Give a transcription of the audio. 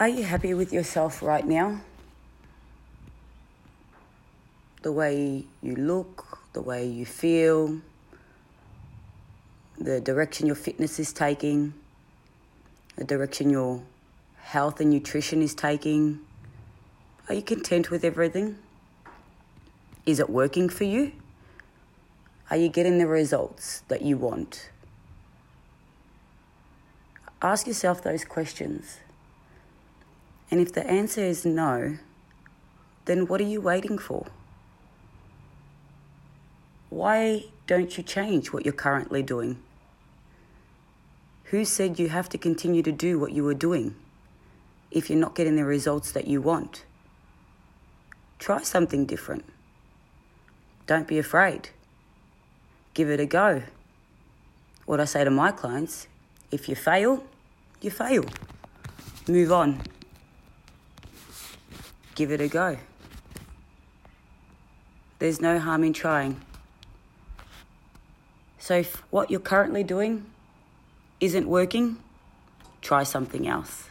Are you happy with yourself right now? The way you look, the way you feel, the direction your fitness is taking, the direction your health and nutrition is taking. Are you content with everything? Is it working for you? Are you getting the results that you want? Ask yourself those questions. And if the answer is no, then what are you waiting for? Why don't you change what you're currently doing? Who said you have to continue to do what you were doing if you're not getting the results that you want? Try something different. Don't be afraid. Give it a go. What I say to my clients if you fail, you fail. Move on. Give it a go. There's no harm in trying. So, if what you're currently doing isn't working, try something else.